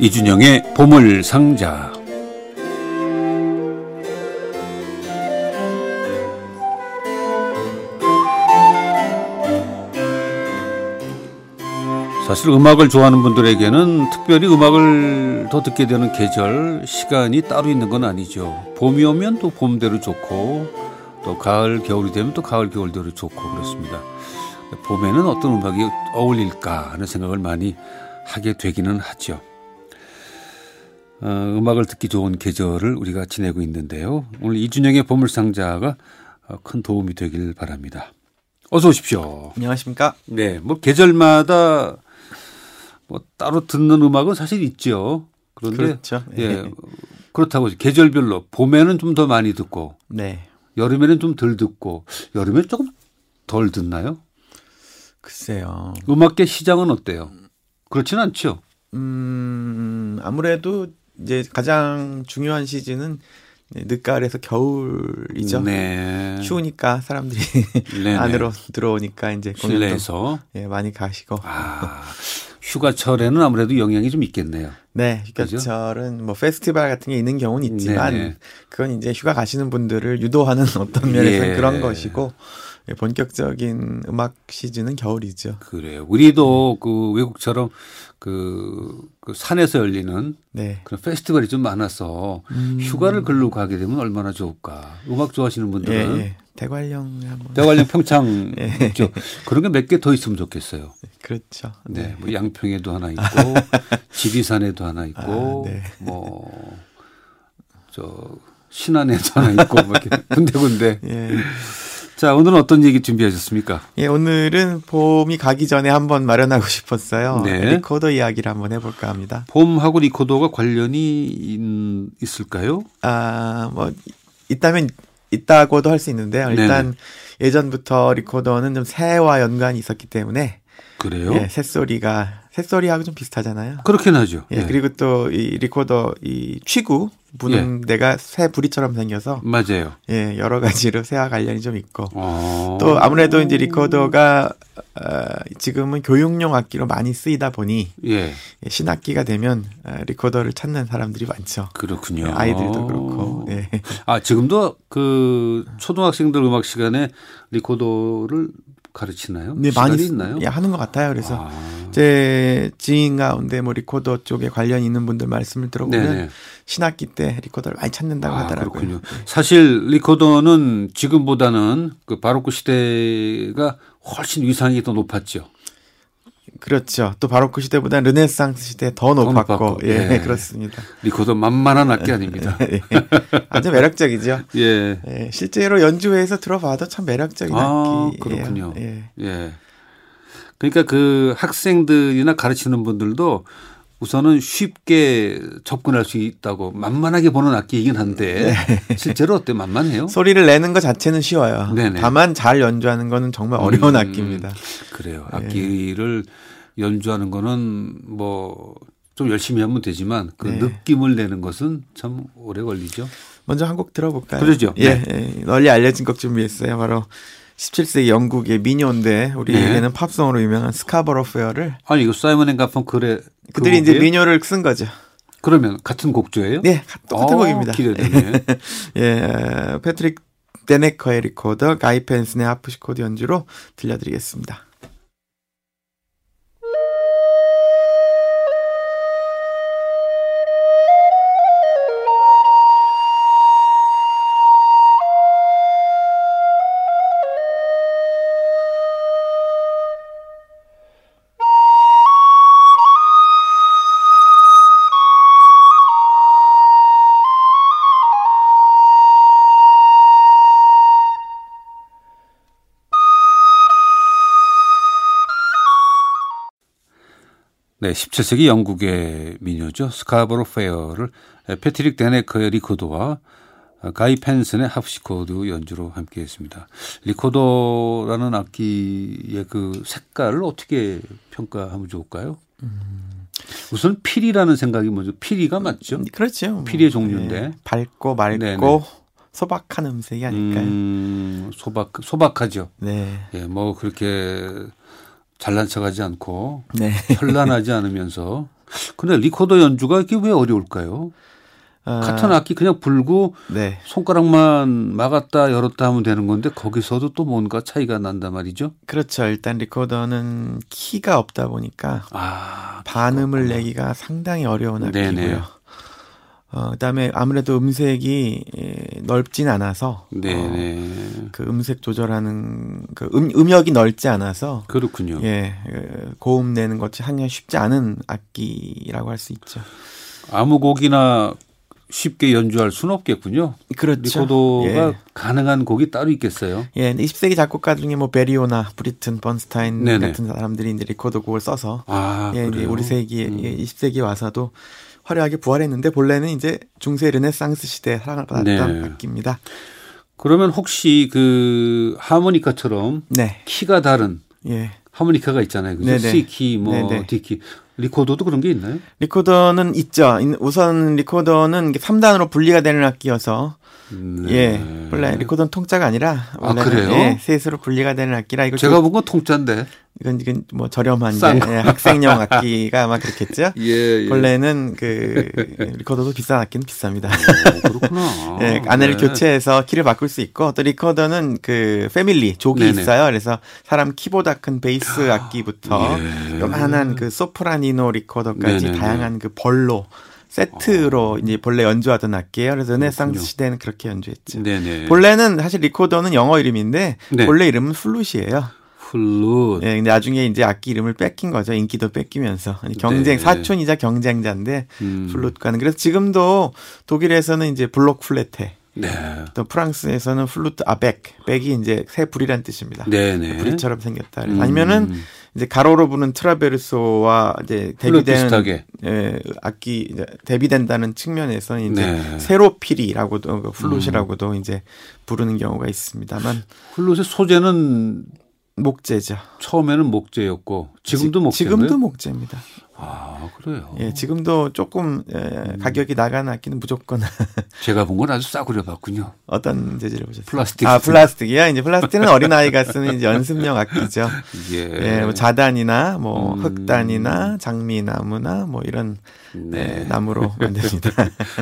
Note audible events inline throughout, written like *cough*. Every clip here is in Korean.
이준영의 보물상자 사실 음악을 좋아하는 분들에게는 특별히 음악을 더 듣게 되는 계절, 시간이 따로 있는 건 아니죠. 봄이 오면 또 봄대로 좋고, 또 가을, 겨울이 되면 또 가을, 겨울대로 좋고 그렇습니다. 봄에는 어떤 음악이 어울릴까 하는 생각을 많이 하게 되기는 하죠. 어, 음악을 듣기 좋은 계절을 우리가 지내고 있는데요. 오늘 이준영의 보물상자가 어, 큰 도움이 되길 바랍니다. 어서 오십시오. 안녕하십니까? 네, 뭐 계절마다 뭐 따로 듣는 음악은 사실 있죠. 그런데 그렇죠. 예. 그렇다고 계절별로 봄에는 좀 더 많이 듣고 네. 여름에는 좀 덜 듣고 여름에는 조금 덜 듣나요? 글쎄요. 음악계 시장은 어때요? 그렇지는 않죠. 음, 아무래도 이제 가장 중요한 시즌은 늦가을에서 겨울이죠. 네. 추우니까 사람들이. *laughs* 안으로 들어오니까 이제 공연도 실내에서 예, 많이 가시고. 아 휴가철에는 아무래도 영향이 좀 있겠네요. 네? 휴가철은 뭐 페스티벌 같은 게 있는 경우는 있지만 네네. 그건 이제 휴가 가시는 분들을 유도하는 *laughs* 어떤 면에서 예. 는 그런 것이고 예, 본격적인 음악 시즌은 겨울이죠. 그래요. 우리도 그 외국처럼 그, 그 산에서 열리는 네. 그런 페스티벌이 좀 많아서 휴가를 글로 가게 되면 얼마나 좋을까. 음악 좋아하시는 예, 분들은 예. 대관령 한번 대관령 평창 *laughs* 예. 있죠. 그런 게 몇 개 더 있으면 좋겠어요. 그렇죠. 네, 뭐 양평에도 하나 있고 *laughs* 지리산에도 하나 있고 아, 네. 뭐저 신안에도 하나 있고 뭐 이렇게 *laughs* 군데군데. 예. 자, 오늘은 어떤 얘기 준비하셨습니까? 예, 오늘은 봄이 가기 전에 한번 마련하고 싶었어요. 네. 리코더 이야기를 한번 해볼까 합니다. 봄하고 리코더가 관련이 있- 있을까요? 아, 뭐, 있다면 있다고도 할 수 있는데요. 일단 예전부터 리코더는 좀 새와 연관이 있었기 때문에 그래요? 예, 새소리가 새소리하고 좀 비슷하잖아요. 그렇긴 하죠. 예, 예. 그리고 또 이 리코더 이 취구 부는 데가 새 부리처럼 생겨서 맞아요. 예, 여러 가지로 새와 관련이 좀 있고 어. 또 아무래도 이제 리코더가 어, 지금은 교육용 악기로 많이 쓰이다 보니 예, 예, 신학기가 되면 어, 리코더를 찾는 사람들이 많죠. 그렇군요. 예, 아이들도 그렇고. 예. 아, 지금도 그 초등학생들 음악 시간에 리코더를 가르치나요? 네, 많이 있나요? 예, 하는 것 같아요. 그래서 아. 제 지인 가운데 뭐 리코더 쪽에 관련 있는 분들 말씀을 들어보면 네네. 신학기 때 리코더를 많이 찾는다고 아, 하더라고요. 그렇군요. 사실 리코더는 지금보다는 그 바로크 시대가 훨씬 위상이 더 높았죠. 그렇죠. 또 바로크 시대보다는 르네상스 시대 더 높았고, 높았고, 예, 예. 그렇습니다. 리코더 만만한 악기 아닙니다. 예. 아주 매력적이죠. *laughs* 예. 예, 실제로 연주회에서 들어봐도 참 매력적인 아, 악기예요. 그렇군요. 예. 예. 그러니까 그 학생들이나 가르치는 분들도 우선은 쉽게 접근할 수 있다고 만만하게 보는 악기이긴 한데 실제로 어때 만만해요? 소리를 내는 것 자체는 쉬워요. 네네. 다만 잘 연주하는 거는 정말 어려운 음, 악기입니다. 그래요. 악기를 연주하는 거는 뭐 좀 열심히 하면 되지만 그 네. 느낌을 내는 것은 참 오래 걸리죠. 먼저 한 곡 들어볼까요? 그러죠. 예, 네. 예, 널리 알려진 곡 준비했어요. 바로 17세기 영국의 민요인데 우리에게는 네. 팝송으로 유명한 Scarborough Fair를 아니 이거 사이먼 앤 가펑클의 그 그들이 이제 곡이에요? 민요를 쓴 거죠. 그러면 같은 곡조예요? 네, 똑같은 어, 곡입니다. 기대되네. *laughs* 예, 패트릭 데네커의 리코더, 가이 펜슨의 하프시코드 연주로 들려드리겠습니다. 네, 17세기 영국의 민요죠. Scarborough Fair를 패트릭 데네커의 리코더와 가이 펜슨의 하프시코드 연주로 함께 했습니다. 리코더라는 악기의 그 색깔을 어떻게 평가하면 좋을까요? 우선 피리라는 생각이 먼저 피리가 맞죠? 그렇죠. 뭐, 피리의 종류인데. 예, 밝고 맑고 네네. 소박한 음색이 아닐까요? 음, 소박 소박하죠. 네. 예, 뭐 그렇게 잘난 척하지 않고 네. 현란하지 않으면서 근데 리코더 연주가 이게 왜 어려울까요? 아, 같은 악기 그냥 불고 네. 손가락만 막았다 열었다 하면 되는 건데 거기서도 또 뭔가 차이가 난단 말이죠. 그렇죠. 일단 리코더는 키가 없다 보니까 아, 반음을 내기가 상당히 어려운 악기고요. 네네. 어, 그다음에 아무래도 음색이 예, 넓진 않아서 네네. 어, 그 음색 조절하는 그 음, 음역이 넓지 않아서 그렇군요. 예그 고음 내는 것이 상당히 쉽지 않은 악기라고 할 수 있죠. 아무 곡이나 쉽게 연주할 수는 없겠군요. 그렇죠. 리코더가 예. 가능한 곡이 따로 있겠어요. 예, 20세기 작곡가 중에 뭐 베리오나 브리튼 번스타인 네네. 같은 사람들이 이제 리코더 곡을 써서 아, 예, 이제 그래요? 우리 세기 음. 예, 20세기 와서도 화려하게 부활했는데 본래는 이제 중세 르네상스 시대에 사랑을 받았던 네. 악기입니다. 그러면 혹시 그 하모니카처럼 네, 키가 다른 예. 하모니카가 있잖아요. 그죠? 네네. C 키, 뭐 네네. D 키. 리코더도 그런 게 있나요? 리코더는 있죠. 인- 우선 리코더는 3단으로 분리가 되는 악기여서 네. 예, 원래 리코더는 통짜가 아니라 아, 원래는 그래요? 예, 셋으로 분리가 되는 악기라 이거 제가 본 건 통짜인데. 이건 이건 뭐 저렴한 거. 예, 학생용 악기가 아마 그렇겠죠. *laughs* 예, 예. 원래는 그 리코더도 비싼 악기는 비쌉니다. 어, 그렇구나. *laughs* 예, 안을 네. 교체해서 키를 바꿀 수 있고 또 리코더는 그 family 족이 네네. 있어요. 그래서 사람 키보다 큰 베이스 악기부터 예. 요만한 그 소프라니노 리코더까지 네네네. 다양한 그 벌로 세트로 이제 본래 연주하던 악기예요. 그래서 르네상스. 시대는 그렇게 연주했죠. 네네. 본래는 사실 리코더는 영어 이름인데 네. 본래 이름은 플룻이에요. 플룻. 예, 근데 나중에 이제 악기 이름을 뺏긴 거죠. 인기도 뺏기면서 경쟁 네. 사촌이자 경쟁자인데 음. 플룻과는 그래서 지금도 독일에서는 이제 Blockflöte 네. 또 프랑스에서는 flûte à bec bec이 이제 새 부리란 뜻입니다. 네네. 부리처럼 생겼다. 음. 아니면은 이제 가로로 부는 traverso와 이제 비슷하게. 예, 악기 이제 대비된다는 측면에서는 이제 네. 세로피리라고도 그 플룻이라고도 음. 이제 부르는 경우가 있습니다만 플룻의 소재는 목재죠. 처음에는 목재였고 지금도 지- 목재인가요? 지금도 목재입니다. 아 그래요. 예, 지금도 조금 예, 음. 가격이 나가는 악기는 무조건 *laughs* 제가 본 건 아주 싸구려 봤군요. 어떤 재질을 보셨어요? 플라스틱. 아 플라스틱이야. 이제 플라스틱은 어린 아이가 쓰는 이제 연습용 악기죠. 예. 예, 뭐 자단이나 뭐 음. 흑단이나 장미나무나 뭐 이런 네. 예, 나무로 *laughs* 만듭니다.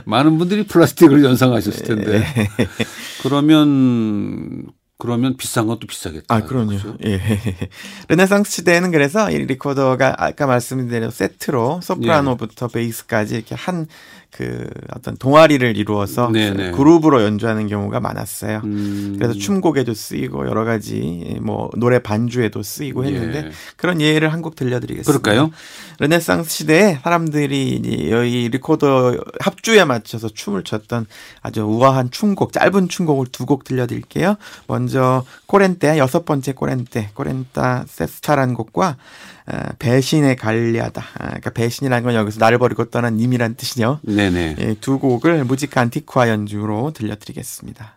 많은 분들이 플라스틱을 연상하셨을 텐데. 예. 그러면 그러면 비싼 것도 비싸겠다. 아, 그럼요. 그렇죠? 예. *laughs* 르네상스 시대에는 그래서 이 리코더가 아까 말씀드린 세트로 소프라노부터 베이스까지 이렇게 한그 어떤 동아리를 이루어서 네네. 그룹으로 연주하는 경우가 많았어요. 음. 그래서 춤곡에도 쓰이고 여러 가지 뭐 노래 반주에도 쓰이고 했는데 예. 그런 예를 한 곡 들려드리겠습니다. 그럴까요? 르네상스 시대에 사람들이 여기 리코더 합주에 맞춰서 춤을 췄던 아주 우아한 춤곡, 짧은 춤곡을 두 곡 들려드릴게요. 먼저 코렌테 여섯 번째 corrente, corrente sesta라는 곡과 어, 배신의 gagliarda. 아, 그러니까 배신이라는 건 여기서 나를 버리고 떠난 님이란 뜻이죠. 네 네. 예, 두 곡을 Musica Antiqua 연주로 들려드리겠습니다.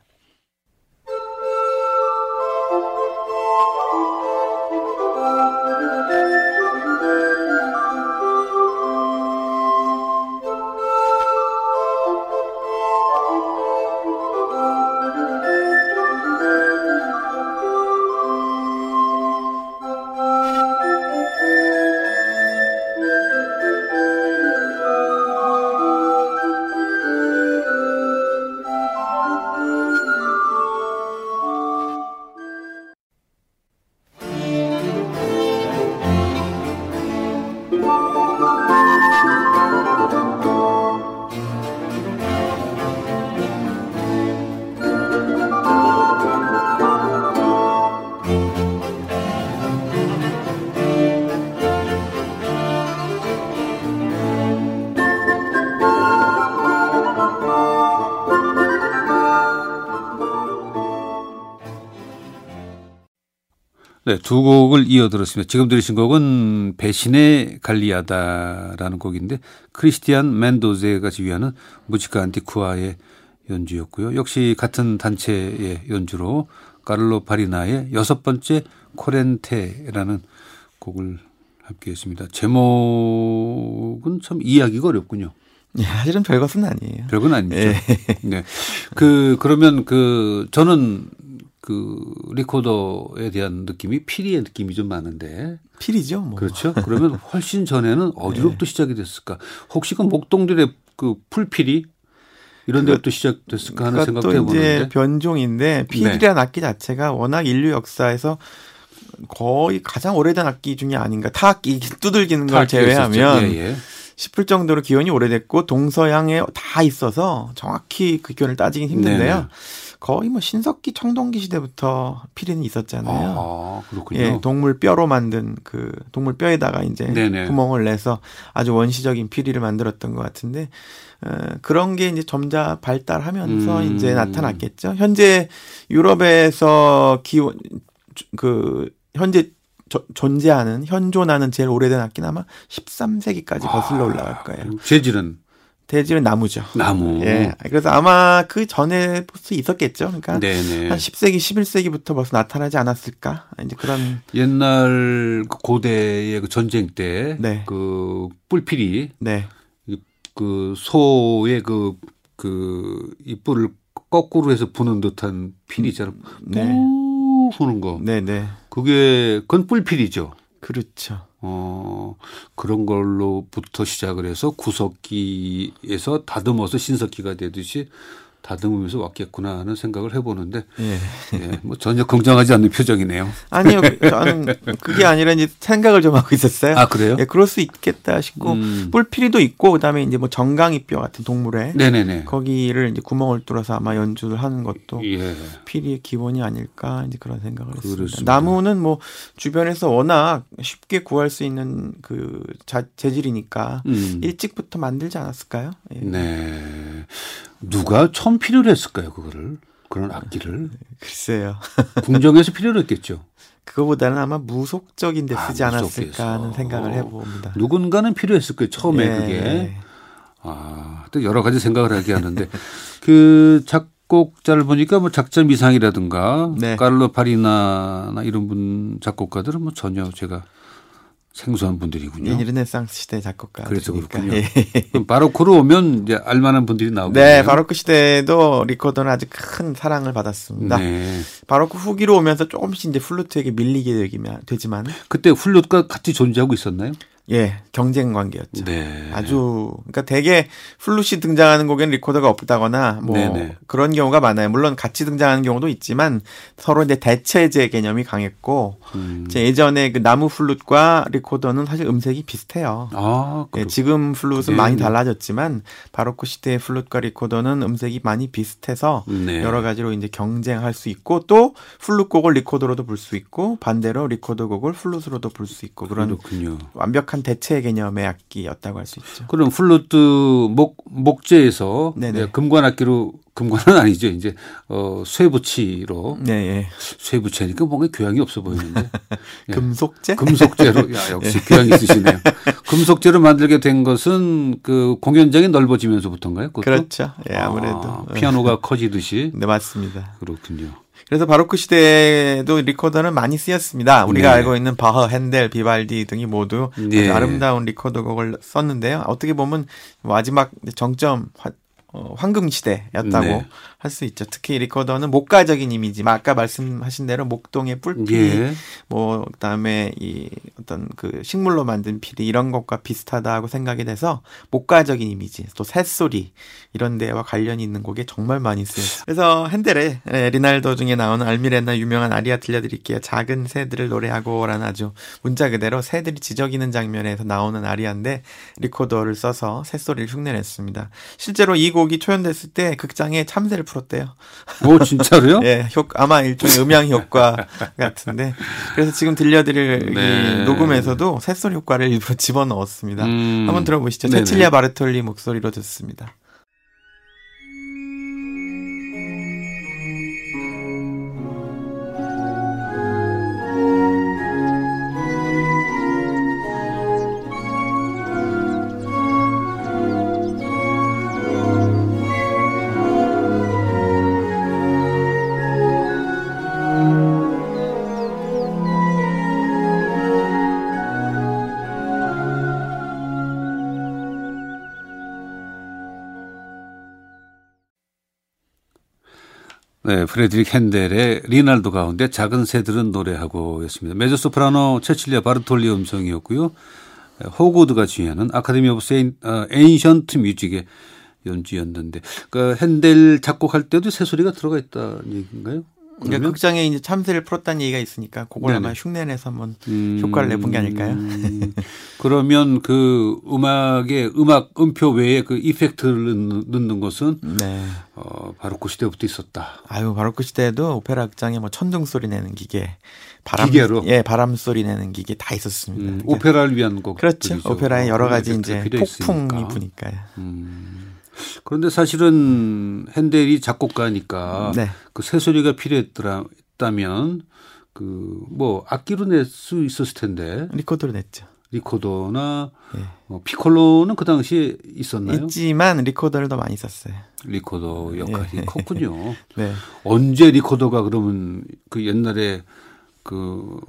네, 두 곡을 이어 들었습니다. 지금 들으신 곡은 배신의 갈리아다라는 곡인데 크리스티안 멘도제가 지휘하는 무지카 안티쿠아의 연주였고요. 역시 같은 단체의 연주로 카를로 파리나의 여섯 번째 코렌테라는 곡을 함께 했습니다. 제목은 참 이해하기가 어렵군요. 예, 사실은 별것은 아니에요. 별건 아니죠. 예. 네. 그 그러면 그 저는 그 리코더에 대한 느낌이 피리의 느낌이 좀 많은데 피리죠. 뭐. 그렇죠. 그러면 훨씬 전에는 어디로부터 시작이 됐을까? 혹시 그 목동들의 그 풀피리 이런 데부터 시작됐을까 하는 생각도 그것도 이제 해보는데. 변종인데 피리라는 악기 자체가 워낙 인류 역사에서 거의 가장 오래된 악기 중에 아닌가 타악기 두들기는 걸 제외하면 예, 예. 싶을 정도로 기원이 오래됐고 동서양에 다 있어서 정확히 그 기원을 따지긴 힘든데요. 네네. 거의 뭐 신석기 청동기 시대부터 피리는 있었잖아요. 아, 그렇군요. 예, 동물 뼈로 만든 그 동물 뼈에다가 이제 네네. 구멍을 내서 아주 원시적인 피리를 만들었던 것 같은데 어, 그런 게 이제 점자 발달하면서 음. 이제 나타났겠죠. 현재 유럽에서 기원 그 현재 저- 존재하는 현존하는 제일 오래된 악기는 아마 13세기까지 거슬러 올라갈 거예요. 재질은 대지는 나무죠. 나무. 예. 그래서 아마 그 전에 벌써 있었겠죠. 그러니까 네네. 한 10세기, 11세기부터 벌써 나타나지 않았을까? 이제 그런 옛날 그 고대의 그 전쟁 때 네. 그 뿔필이 네. 그 소의 그, 그, 이 뿔을 거꾸로 해서 부는 듯한 필이 있잖아. 네. 뿌 부는 거. 네, 네. 그게, 그건 뿔필이죠. 그렇죠. 어, 그런 걸로부터 시작을 해서 구석기에서 다듬어서 신석기가 되듯이 다듬으면서 왔겠구나 하는 생각을 해보는데, 예. 예, 뭐 전혀 긍정하지 않는 표정이네요. 아니요. *laughs* 저는 그게 아니라 이제 생각을 좀 하고 있었어요. 아, 그래요? 예, 그럴 수 있겠다 싶고 음. 뿔피리도 있고 그다음에 이제 뭐 정강이뼈 같은 동물에 네네네. 거기를 이제 구멍을 뚫어서 아마 연주를 하는 것도 예. 피리의 기본이 아닐까 이제 그런 생각을 했습니다. 그렇습니다. 나무는 뭐 주변에서 워낙 쉽게 구할 수 있는 그 자, 재질이니까 음. 일찍부터 만들지 않았을까요? 예. 네. 누가 처음 필요로 했을까요, 그거를? 그런 악기를? *laughs* 글쎄요. 궁정에서 필요로 했겠죠. 그거보다는 아마 무속적인 데 아, 쓰지 무속에서. 않았을까 하는 생각을 해봅니다. 누군가는 필요했을 거예요, 처음에 예. 그게. 아, 또 여러 가지 생각을 하게 하는데, *laughs* 그 작곡자를 보니까 뭐 작전 미상이라든가, 네. 깔로 파리나나 이런 분 작곡가들은 뭐 전혀 제가 생소한 분들이군요. 예, 르네상스 시대 작곡가. 그래서 그렇군요. 예. 그럼 바로크로 오면 이제 알만한 분들이 나오겠네요. 네, 바로크 시대에도 리코더는 아주 큰 사랑을 받았습니다. 네. 바로크 후기로 오면서 조금씩 이제 플루트에게 밀리게 되기만 되지만 그때 플룻과 같이 존재하고 있었나요? 예, 경쟁 관계였죠. 네. 아주 그러니까 대개 플룻이 등장하는 곡에는 리코더가 없다거나 뭐 네네. 그런 경우가 많아요. 물론 같이 등장하는 경우도 있지만 서로 이제 대체재 개념이 강했고 음. 이제 예전에 그 나무 플룻과 리코더는 사실 음색이 비슷해요. 아, 예, 그렇 지금 플룻은 네. 많이 달라졌지만 바로크 시대의 플룻과 리코더는 음색이 많이 비슷해서 네. 여러 가지로 이제 경쟁할 수 있고 또 플룻 곡을 리코더로도 불수 있고 반대로 리코더 곡을 플룻으로도 불수 있고 그런 그렇군요. 완벽한 대체 개념의 악기였다고 할 수 있죠. 그럼 플루트 목 목재에서 네네. 네, 금관 악기로 금관은 아니죠. 이제 어 쇠붙이로 네, 예. 쇠붙이니까 뭔가 교양이 없어 보이는데 *laughs* 예. 금속제? 금속제로 야 역시 교양이 있으시네요. *laughs* 금속제로 만들게 된 것은 그 공연장이 넓어지면서부터인가요? 그것도? 그렇죠. 예, 아무래도. 아, 피아노가 커지듯이 네, 맞습니다. 그렇군요. 그래서 바로크 시대에도 리코더는 많이 쓰였습니다. 우리가 네. 알고 있는 바흐, 헨델, 비발디 등이 모두 네. 아주 아름다운 리코더 곡을 썼는데요. 어떻게 보면 마지막 정점 화- 어, 황금 시대였다고 네. 할 수 있죠. 특히 리코더는 목가적인 이미지, 아까 말씀하신 대로 목동의 뿔피, 예. 뭐 그다음에 이 어떤 그 식물로 만든 피리 이런 것과 비슷하다고 생각이 돼서 목가적인 이미지 또 새소리 이런 데와 관련이 있는 곡에 정말 많이 쓰였어요. 그래서 핸델의 예, 리날도 중에 나오는 알미레나 유명한 아리아 들려드릴게요. 작은 새들을 노래하고라는 아주 문자 그대로 새들이 지저귀는 장면에서 나오는 아리아인데 리코더를 써서 새소리를 흉내냈습니다. 실제로 이 곡이 초연됐을 때 극장에 참새를 풀었대요. 오 진짜로요? *laughs* 예, 효 아마 일종의 음향 효과 같은데 그래서 지금 들려드릴 네. 이 녹음에서도 새소리 효과를 일부러 집어 넣었습니다. 음. 한번 들어보시죠. 세칠리아 바르톨리 목소리로 듣습니다. 네, 프레드릭 헨델의 리날도 가운데 작은 새들은 노래하고였습니다. 메조소프라노 체칠리아 바르톨리 음성이었고요. 호고드가 주연하는 Academy of Saint 어, Ancient Music의 연주였는데 그 헨델 작곡할 때도 새소리가 들어가 있다는 얘기인가요? 그러니까 그러면? 극장에 이제 참새를 풀었다는 얘기가 있으니까 그걸 아마 네네. 흉내내서 한번 음, 효과를 내본 게 아닐까요? *laughs* 그러면 그 음악의 음악 음표 외에 그 effect를 넣는, 것은 네. 어, 바로 그 시대부터 있었다. 아유 바로크 시대에도 오페라 극장에 뭐 천둥 소리 내는 기계, 바람 기계로? 예 바람 소리 내는 기계 다 있었습니다. 음, 그러니까 오페라를 위한 곡. 그렇죠. 오페라에 여러 가지 이제 폭풍이. 부니까요. 음. 그런데 사실은 핸델이 작곡가니까 네. 그 새소리가 필요했다면 그 뭐 악기로 낼 수 있었을 텐데 리코더로 냈죠. 리코더나 예. 어, 피콜로는 그 당시에 있었나요? 있지만 리코더를 더 많이 썼어요. 리코더 역할이 예. 컸군요. *laughs* 네. 언제 리코더가 그러면 그 옛날에 그,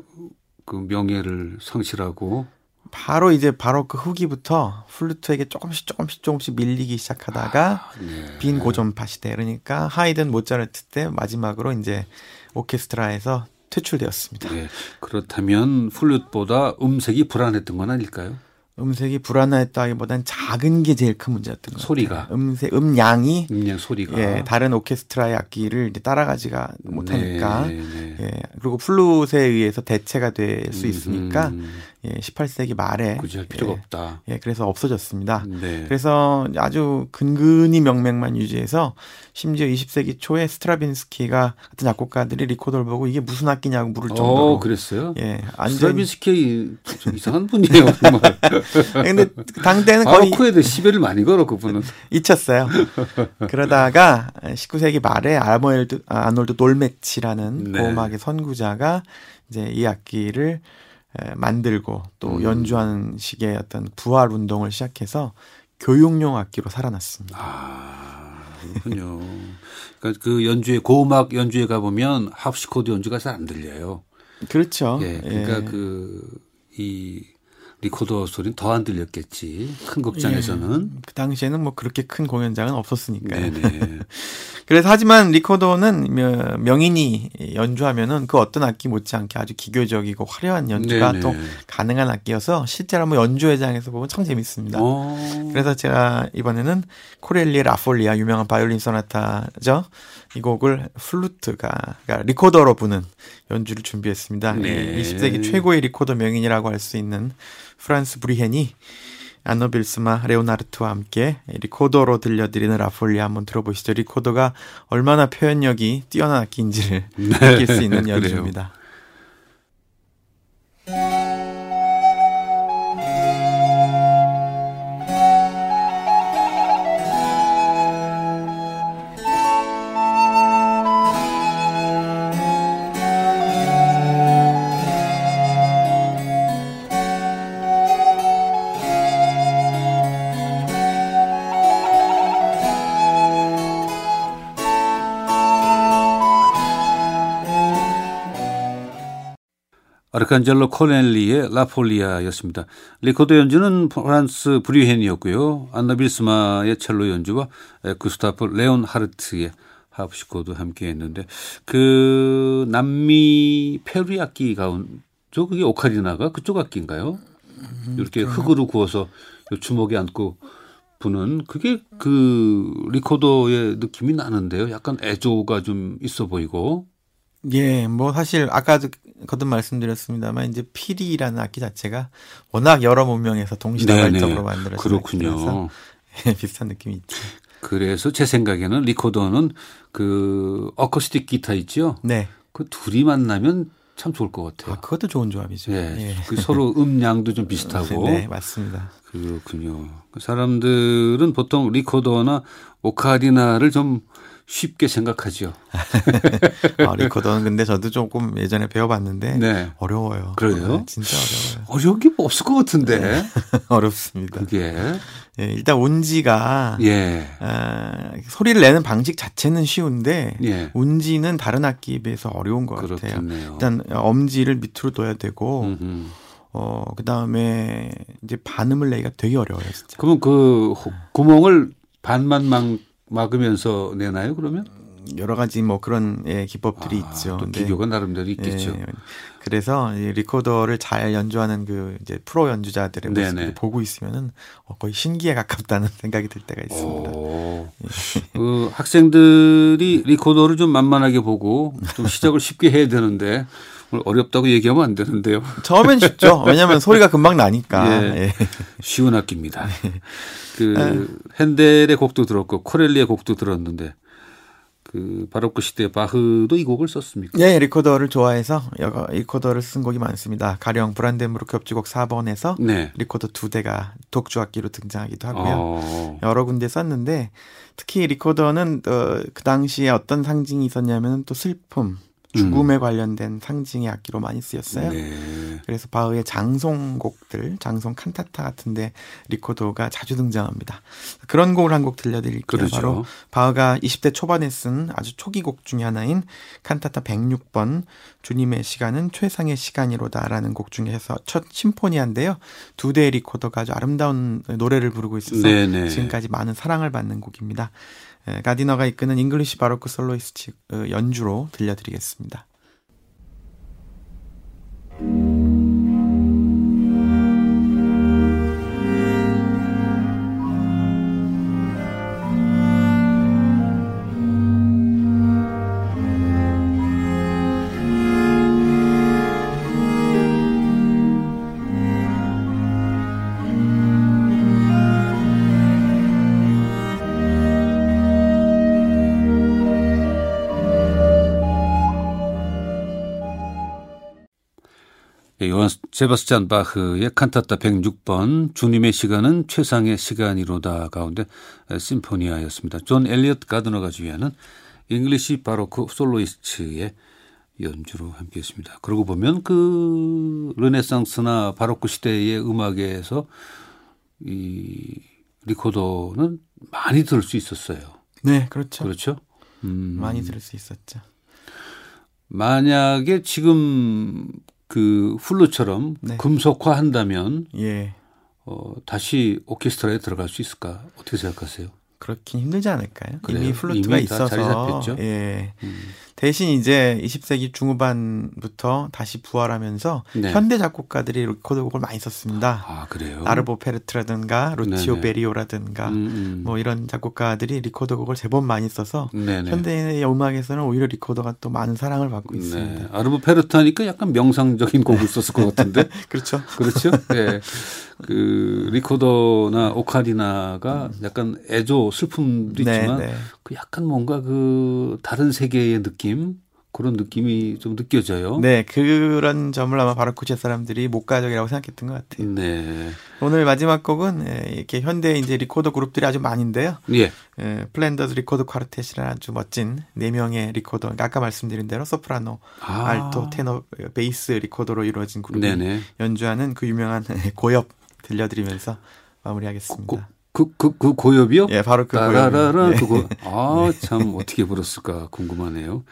그 명예를 상실하고 바로 이제 바로 그 후기부터 플루트에게 조금씩 조금씩 조금씩 밀리기 시작하다가 네. 빈 고전파 시대 그러니까 하이든 모차르트 때 마지막으로 이제 오케스트라에서 퇴출되었습니다. 예. 그렇다면 플룻보다 음색이 불안했던 건 아닐까요? 음색이 불안했다기보단 작은 게 제일 큰 문제였던 것 소리가. 음색 음량이 그냥 소리가 예, 다른 오케스트라의 악기를 이제 따라가지가 못하니까 네, 네. 예, 그리고 플룻에 의해서 대체가 될 수 있으니까 음, 예, 18세기 말에 굳이 할 필요가 예, 없다. 예, 그래서 없어졌습니다. 네. 그래서 아주 근근히 명맥만 유지해서 심지어 20세기 초에 스트라빈스키가 같은 작곡가들이 리코더를 보고 이게 무슨 악기냐고 물을 정도로 어, 그랬어요? 예, 완전 스트라빈스키 좀 이상한 분이에요, 정말. *laughs* 근데 당대는 거의 바로크에도 시베를 많이 걸어 그분은. *laughs* 잊혔어요. 그러다가 19세기 말에 아모엘드 아, 아놀드 놀메치라는 네. 보험악의 선구자가 이제 이 악기를 에, 만들고 또 음. 연주하는 식의 어떤 부활 운동을 시작해서 교육용 악기로 살아났습니다. 아, 그렇군요. 그러니까 그 연주회 고음악 연주회 가 보면 합시코드 연주가 잘 안 들려요. 그렇죠. 예, 그러니까 그이 리코더 소리는 더 안 들렸겠지. 큰 극장에서는. 그 당시에는 뭐 그렇게 큰 공연장은 없었으니까요. 네네. *laughs* 그래서 하지만 리코더는 명- 명인이 연주하면은 그 어떤 악기 못지않게 아주 기교적이고 화려한 연주가 네네. 또 가능한 악기여서 실제로 한번 연주회장에서 보면 참 재밌습니다. 어. 그래서 제가 이번에는 코렐리의 라폴리아 유명한 바이올린 소나타죠. 이 곡을 플루트가 그러니까 리코더로 부는 연주를 준비했습니다. 네. 예, 20세기 최고의 리코더 명인이라고 할 수 있는 프란스 브뤼헨이 안너 빌스마 레온하르트와 함께 리코더로 들려드리는 라폴리아 한번 들어보시죠. 리코더가 얼마나 표현력이 뛰어난 악기인지를 *laughs* 느낄 수 있는. 연주입니다. 아르칸젤로 코렐리의 라폴리아였습니다. 리코더 연주는 프란스 브뤼헨이었고요. 안너 빌스마의 첼로 연주와 구스타프 레온하르트의 하프시코드도 함께 했는데 그 남미 페루 악기 가운데 저 그게 오카리나가 그쪽 악기인가요? 이렇게 흙으로 구워서 요 주먹에 안고 부는 그게 그 리코더의 느낌이 나는데요. 약간 애조가 좀 있어 보이고 예, 뭐 사실 아까도 거듭 말씀드렸습니다만 이제 피리라는 악기 자체가 워낙 여러 문명에서 동시다발적으로 만들어진 그렇군요. *laughs* 예, 비슷한 느낌이 있죠. 그래서 제 생각에는 리코더는 그 어쿠스틱 기타 있죠. 네, 그 둘이 만나면 참 좋을 것 같아요. 아, 그것도 좋은 조합이죠. 예, 그 서로 음량도 좀 비슷하고 네, 맞습니다. 그렇군요. 그 사람들은 보통 리코더나 오카리나를 좀 쉽게 생각하죠. *laughs* 아, 리코더는 근데 저도 조금 예전에 배워봤는데 네. 어려워요. 그래요? 네, 진짜 어려워요. 어려운 게뭐 없을 것 같은데 *laughs* 어렵습니다. 그게 예, 일단 운지가 예, 아, 소리를 내는 방식 자체는 쉬운데 예, 운지는 다른 악기에 비해서 어려운 것 같아요. 그렇겠네요. 일단 엄지를 밑으로 둬야 되고 음흠. 어 그 다음에 이제 반음을 내기가 되게 어려워요, 진짜. 그러면 그 호- 구멍을 반만 막, 막으면서 내나요? 그러면 여러 가지 뭐 그런 예, 기법들이 아, 있죠. 또 기교가 나름대로 있겠죠. 예, 그래서 이 리코더를 잘 연주하는 그 이제 프로 연주자들의 네네. 모습을 보고 있으면은 어, 거의 신기에 가깝다는 *laughs* 생각이 들 때가 있습니다. 오. 그 학생들이 리코더를 좀 만만하게 보고 좀 시작을 쉽게 해야 되는데 어렵다고 얘기하면 안 되는데요. 처음엔 쉽죠. 왜냐하면 소리가 금방 나니까. 예. 예. 쉬운 악기입니다. 그 헨델의 곡도 들었고 코렐리의 곡도 들었는데 그 바로크 시대 바흐도 이 곡을 썼습니까? 예, 리코더를 좋아해서 여러 리코더를 쓴 곡이 많습니다. 가령 브란덴부르크 협주곡 4번에서 네. 리코더 두 대가 독주 악기로 등장하기도 하고요. 어. 여러 군데 썼는데 특히 리코더는 어, 그 당시에 어떤 상징이 있었냐면 또 슬픔, 죽음에 관련된 상징의 악기로 많이 쓰였어요. 음. 네. 그래서 바흐의 장송곡들, 장송 칸타타 같은데 리코더가 자주 등장합니다. 그런 곡을 한 곡 들려드릴게요. 그렇죠. 바로 바흐가 20대 초반에 쓴 아주 초기 곡 중에 하나인 칸타타 106번 주님의 시간은 최상의 시간이로다라는 곡 중에서 첫 심포니아인데요. 두 대의 리코더가 아주 아름다운 노래를 부르고 있어서 네네. 지금까지 많은 사랑을 받는 곡입니다. 에, 가디너가 이끄는 잉글리시 바로크 솔로이스트 어, 연주로 들려드리겠습니다. 요한 세바스찬 바흐의 칸타타 106번 주님의 시간은 최상의 시간이로다 가운데 에, 심포니아였습니다. 존 엘리엇 가드너가 지휘하는 잉글리시 바로크 솔로이스츠의 연주로 함께했습니다. 그러고 보면 그 르네상스나 바로크 시대의 음악에서 이 리코더는 많이 들을 수 있었어요. 네, 그렇죠. 그렇죠? 음. 많이 들을 수 있었죠. 만약에 지금 그 플루트처럼 네. 금속화한다면 예. 어, 다시 오케스트라에 들어갈 수 있을까? 어떻게 생각하세요? 그렇긴 힘들지 않을까요? 그래요? 이미 플루트가 이미 있어서 자리 잡혔죠? 예. 음. 대신 이제 20세기 중후반부터 다시 부활하면서 네. 현대 작곡가들이 리코더곡을 많이 썼습니다. 아 그래요? 아르보 페르트라든가 루치오 네네. 베리오라든가 음, 음. 뭐 이런 작곡가들이 리코더곡을 제법 많이 써서 네네. 현대의 음악에서는 오히려 리코더가 또 많은 사랑을 받고 네. 있습니다. 아르보 페르트 하니까 약간 명상적인 곡을 썼을 것 같은데 *laughs* 그렇죠. 그렇죠? 네. 그 리코더나 오카리나가 약간 애조 슬픔도 네, 있지만 네. 그 약간 뭔가 그 다른 세계의 느낌 그런 느낌이 좀 느껴져요. 네, 그런 점을 아마 바로크 시대 사람들이 목가적이라고 생각했던 것 같아요. 네. 오늘 마지막 곡은 예, 이렇게 현대 이제 리코더 그룹들이 아주 많은데요. 예. 예, 플랜더스 리코더 쿼르텟이라는 아주 멋진 네 명의 리코더, 그러니까 아까 말씀드린 대로 소프라노, 아. 알토, 테너, 베이스 리코더로 이루어진 그룹이 네네. 연주하는 그 유명한 *laughs* 고엽 들려드리면서 마무리하겠습니다. 그, 그, 그 고엽이요? 예, 바로 그 고엽. 예. 그거 아 *laughs* 참 어떻게 불었을까 궁금하네요.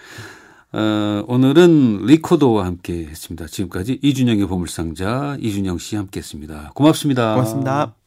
어, 오늘은 리코더와 함께 했습니다. 지금까지 이준영의 보물상자 이준영 씨 함께 했습니다. 고맙습니다. 고맙습니다.